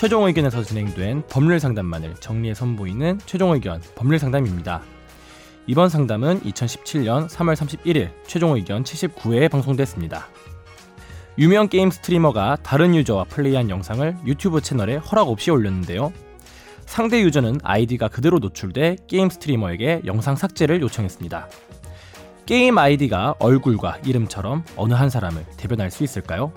최종 의견에서 진행된 법률 상담만을 정리해 선보이는 최종 의견 법률 상담입니다. 이번 상담은 2017년 3월 31일 최종 의견 79회에 방송됐습니다. 유명 게임 streamer가 다른 유저와 플레이한 영상을 유튜브 채널에 허락 없이 올렸는데요. 상대 user는 아이디가 그대로 노출돼 게임 streamer에게 영상 삭제를 요청했습니다. 게임 아이디가 얼굴과 이름처럼 어느 한 사람을 대변할 수 있을까요?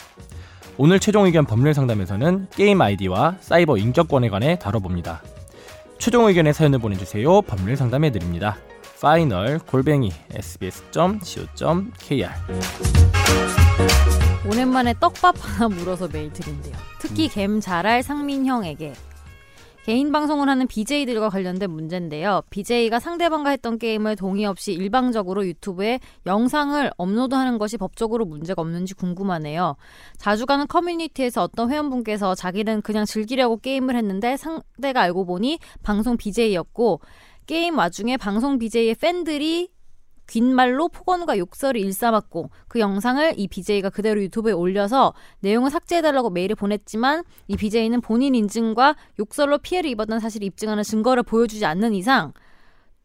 오늘 최종 의견 법률 상담에서는 게임 아이디와 사이버 인격권에 관해 다뤄봅니다. 최종 의견의 사연을 보내주세요. 법률 상담해 드립니다. final 골뱅이 sbs.co.kr 오랜만에 떡밥 하나 물어서 메일 드린대요. 특히 겜잘알 상민 형에게 개인 방송을 하는 BJ들과 관련된 문제인데요. BJ가 상대방과 했던 게임을 동의 없이 일방적으로 유튜브에 영상을 업로드하는 것이 법적으로 문제가 없는지 궁금하네요. 자주 가는 커뮤니티에서 어떤 회원분께서 자기는 그냥 즐기려고 게임을 했는데 상대가 알고 보니 방송 BJ였고 게임 와중에 방송 BJ의 팬들이 귓말로 폭언과 욕설을 일삼았고 그 영상을 이 BJ가 그대로 유튜브에 올려서 내용을 삭제해달라고 메일을 보냈지만 이 BJ는 본인 인증과 욕설로 피해를 입었던 사실을 입증하는 증거를 보여주지 않는 이상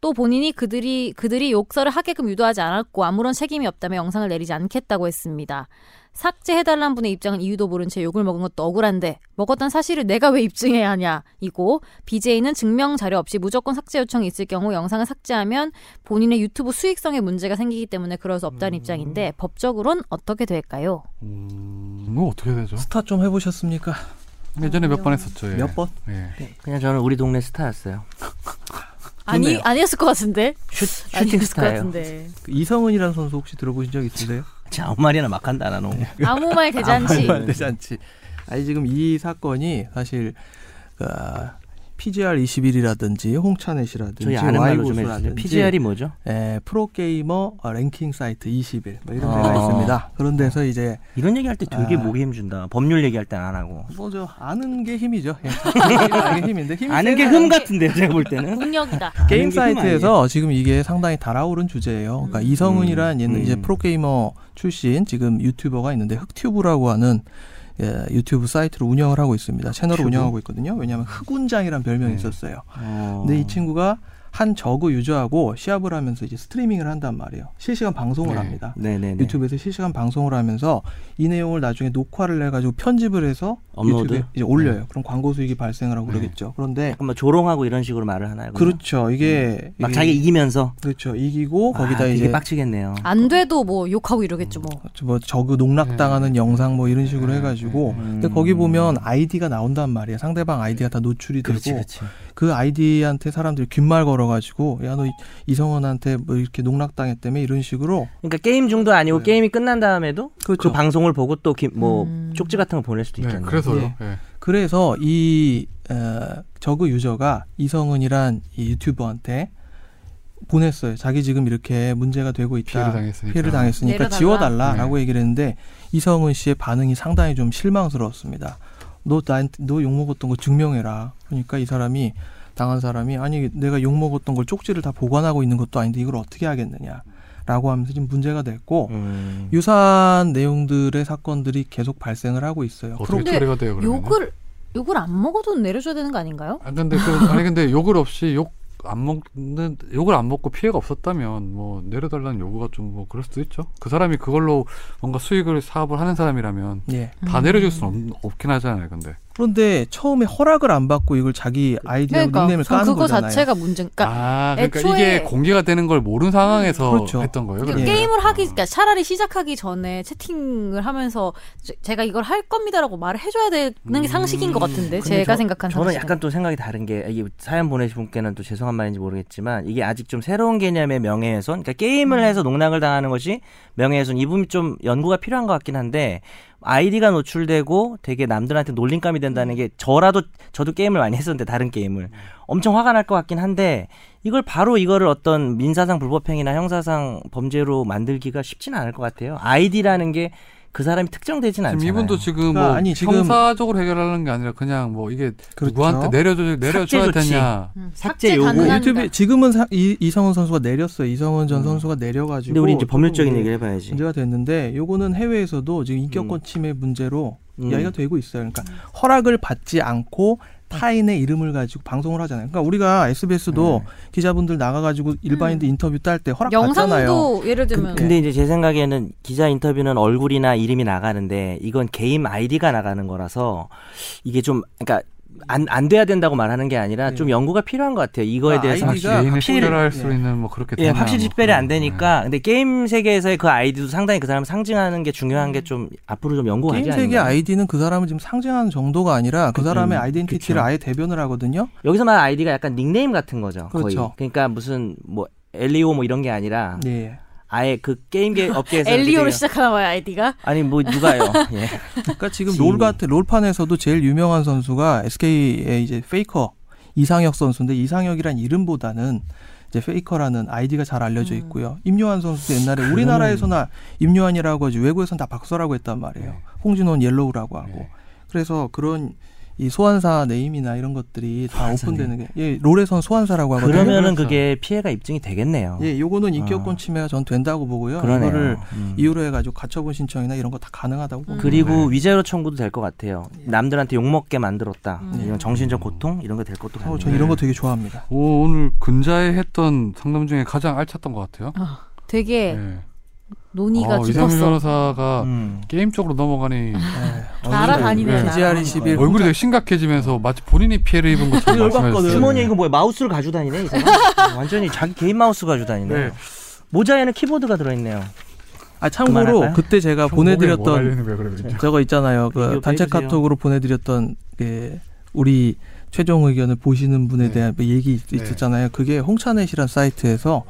또 본인이 그들이 그들이 욕설을 하게끔 유도하지 않았고 아무런 책임이 없다며 영상을 내리지 않겠다고 했습니다. 삭제해달라는 분의 입장은 이유도 모른 채 욕을 먹은 것도 억울한데 먹었던 사실을 내가 왜 입증해야 하냐 이고 BJ는 증명 자료 없이 무조건 삭제 요청이 있을 경우 영상을 삭제하면 본인의 유튜브 수익성에 문제가 생기기 때문에 그럴 수 없다는 음. 입장인데 법적으로는 어떻게 될까요? 음, 뭐 어떻게 되죠? 스타 좀 해보셨습니까? 예전에 몇 번 했었죠. 예. 몇 번? 예. 그냥 저는 우리 동네 스타였어요. 아니 아니었을 것 같은데. shooting star예요. 이성은이라는 선수 혹시 들어보신 적 있으세요? 제 아무 말이나 막 한다 안 하노. 네. 아무 말 대잔치. 아무 말 대잔치. 아니 지금 이 사건이 사실 어, PGR21이라든지 홍차넷이라든지 와이고수라든지 PGR이 뭐죠? 예, 프로게이머 랭킹 사이트 21. 뭐 이런 아. 데가 아. 있습니다. 그런 데서 이제 이런 얘기할 때 되게 아. 목에 힘준다. 법률 얘기할 때 안 하고. 뭐죠? 아는 게 힘이죠. 예. 아는 게 힘인데 힘이 아는 게 흠 같은데 제가 볼 때는. 능력이다. 게임 사이트에서 지금 이게 상당히 달아오른 주제예요. 그러니까 음. 이성은이란 음, 얘는 음. 이제 프로게이머 출신 지금 유튜버가 있는데 흑튜브라고 하는 예, 유튜브 사이트를 운영을 하고 있습니다. 채널을 흑튜브? 운영하고 있거든요. 왜냐하면 흑운장이란 별명이 네. 있었어요. 어. 근데 이 친구가 한 저그 유저하고 시합을 하면서 이제 스트리밍을 한단 말이에요. 실시간 방송을 네. 합니다. 네네네. 유튜브에서 실시간 방송을 하면서 이 내용을 나중에 녹화를 해가지고 편집을 해서 업로드? 유튜브에 이제 올려요. 그럼 광고 수익이 발생을 하고 그러겠죠. 그런데 약간 뭐 조롱하고 이런 식으로 말을 하나요? 그러면? 그렇죠. 이게 막 이게- 자기 이기면서. 그렇죠. 이기고 거기다 아, 되게 이제 빡치겠네요. 안 돼도 뭐 욕하고 이러겠죠 뭐. 뭐 저그 농락당하는 영상 뭐 이런 식으로 해가지고 음. 근데 거기 보면 아이디가 나온단 말이에요. 상대방 아이디가 다 노출이 되고 그렇지, 그렇지. 그 아이디한테 사람들이 귓말 걸어가지고 야 너 이성은한테 뭐 이렇게 농락당했다며 이런 식으로 그러니까 게임 중도 아니고 네. 게임이 끝난 다음에도 그 그렇죠. 방송을 보고 또뭐 음. 쪽지 같은 거 보낼 수도 네, 있겠네요. 그래서요. 예. 예. 그래서 이 어, 저그 유저가 이성은이란 이 유튜버한테 보냈어요. 자기 지금 이렇게 문제가 되고 있다. 피해를 당했으니까. 피해를 당했으니까. 지워달라라고 네. 얘기를 했는데 이성은 씨의 반응이 상당히 좀 실망스러웠습니다. 너 나한테 너 욕 먹었던 거 증명해라. 그러니까 이 사람이 당한 사람이 아니 내가 욕 먹었던 걸 쪽지를 다 보관하고 있는 것도 아닌데 이걸 어떻게 하겠느냐. 라고 하면서 지금 문제가 됐고 음. 유사한 내용들의 사건들이 계속 발생을 하고 있어요. 어떻게 처리가 돼요 그러면? 욕을 욕을 안 먹어도 내려줘야 되는 거 아닌가요? 아 근데 그, 아니 근데 욕을 없이 욕 안 먹는 욕을 안 먹고 피해가 없었다면 뭐 내려달라는 요구가 좀 뭐 그럴 수도 있죠. 그 사람이 그걸로 뭔가 수익을 사업을 하는 사람이라면 예. 다 음. 내려줄 수는 없, 없긴 하잖아요. 근데 그런데 처음에 허락을 안 받고 이걸 자기 아이디어 그러니까 닉네임을 전 까는 그거 거잖아요. 자체가 문제. 그러니까 아 그러니까 애초에- 이게 공개가 되는 걸 모르는 상황에서 그렇죠. 했던 거예요. 그러니까? 게임을 하기, 아. 그러니까 차라리 시작하기 전에 채팅을 하면서 제- 제가 이걸 할 겁니다라고 말을 해줘야 되는 게 상식인 것 같은데 제가 저- 생각한 저는 상식은. 약간 또 생각이 다른 게 이게 사연 보내신 분께는 또 죄송한 말인지 모르겠지만 이게 아직 좀 새로운 개념의 명예훼손, 그러니까 게임을 해서 농락을 당하는 것이 명예훼손 이 부분이 좀 연구가 필요한 것 같긴 한데 아이디가 노출되고 되게 남들한테 놀림감이 된다는 게 저라도 저도 게임을 많이 했었는데 다른 게임을 엄청 화가 날 것 같긴 한데 이걸 바로 이거를 어떤 민사상 불법행위나 형사상 범죄로 만들기가 쉽지는 않을 것 같아요. 아이디라는 게 그 사람이 특정되진 지금 않잖아요. 이분도 지금 그러니까 뭐 아니, 지금- 형사적으로 해결하는 게 아니라 그냥 뭐 이게 그렇죠. 누구한테 내려줘 내려줘야. 되냐. 음, 삭제 삭제 요구. 유튜브 지금은 사, 이, 이성은 선수가 내렸어요. 이성은 전 선수가 내려가지고 근데 우리 이제 법률적인 얘기를 해봐야지. 문제가 됐는데 요거는 해외에서도 지금 인격권 침해 문제로 음. 이야기가 되고 있어요. 그러니까 허락을 받지 않고 타인의 이름을 가지고 방송을 하잖아요. 그러니까 우리가 SBS도 네. 기자분들 나가가지고 일반인들 인터뷰 딸 때 허락 받잖아요. 영상도 예를 들면 근데 이제 제 생각에는 기자 인터뷰는 얼굴이나 이름이 나가는데 이건 개인 아이디가 나가는 거라서 이게 좀 그러니까 안, 안 돼야 된다고 말하는 게 아니라 네. 좀 연구가 필요한 것 같아요. 이거에 아, 대해서 확실히 개인을 확실히- 소개할 수 예. 있는 뭐 그렇게 예, 확실히 뭐 식별이 그런, 안 되니까 근데 게임 세계에서의 그 아이디도 상당히 그 사람을 상징하는 게 중요한 게 좀 앞으로 좀 연구가 게임 세계. 아이디는 그 사람을 지금 상징하는 정도가 아니라 그 사람의 음, 아이덴티티를 그쵸. 아예 대변을 하거든요. 여기서 말하는 아이디가 약간 닉네임 같은 거죠. 거의. 그렇죠. 그러니까 무슨 뭐 엘리오 뭐 이런 게 아니라 예. 아예 그 게임계 업계에서 엘리오로 시작하나 봐요 아이디가. 아니 뭐 누가요? 예. 그러니까 지금. 롤 같은 롤판에서도 제일 유명한 선수가 SK의 이제 페이커 이상혁 선수인데 이상혁이란 이름보다는 이제 페이커라는 아이디가 잘 알려져 음. 있고요. 임요환 선수도 옛날에 우리나라에서나 임요환이라고 하지 외국에서는 다 박서라고 했단 말이에요. 네. 홍진호는 옐로우라고 하고. 네. 그래서 그런 이 소환사 네임이나 이런 것들이 다 소환사 오픈되는 게 예, 롤에선 소환사라고 하거든요. 그러면은 그렇죠. 그게 피해가 입증이 되겠네요. 예, 요거는 인격권 아. 침해가 전 된다고 보고요. 그러네요. 이거를 음. 이유로 해가지고 가처분 신청이나 이런 거 다 가능하다고 봅니다. 그리고 네. 위자료 청구도 될 것 같아요. 예. 남들한테 욕 먹게 만들었다. 음. 이런 정신적 고통 이런 거 될 것도 같네요. 어, 전 이런 거 되게 좋아합니다. 오, 오늘 근자에 했던 상담 중에 가장 알찼던 것 같아요. 아, 되게 네. 논의가 어, 이상민 깊었어. 변호사가 음. 게임 쪽으로 넘어가니 날아다니네. 네. 날아다니네. TGR 21 얼굴이 되게 심각해지면서 마치 본인이 피해를 입은 것처럼 열받거든. 말씀하셨어요. 주머니에 이거 뭐야 마우스를 가지고 다니네 이 사람. 완전히 자기 개인 마우스 가지고 다니네. 네. 모자에는 키보드가 들어있네요. 아 참고로 그만할까요? 그때 제가 보내드렸던? 저거 있잖아요. 그 단체 해주세요. 카톡으로 보내드렸던 그 우리 최종 의견을 보시는 분에 네. 대한 뭐 얘기 있- 네. 있었잖아요. 그게 홍차넷이란 사이트에서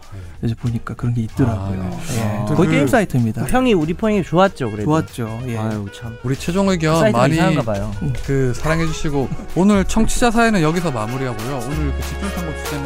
이제 보니까 그런 게 있더라고요. 아, 예. 아. 거의 그- 게임 사이트입니다. 평이 우리 평이 좋았죠 그래도. 좋았죠. 예. 아유 참. 우리 최종 그 의견 사이트가 많이 봐요. 그 사랑해 주시고 오늘 청취자 사연은 여기서 마무리하고요. 오늘 그 집중 탐구 주제는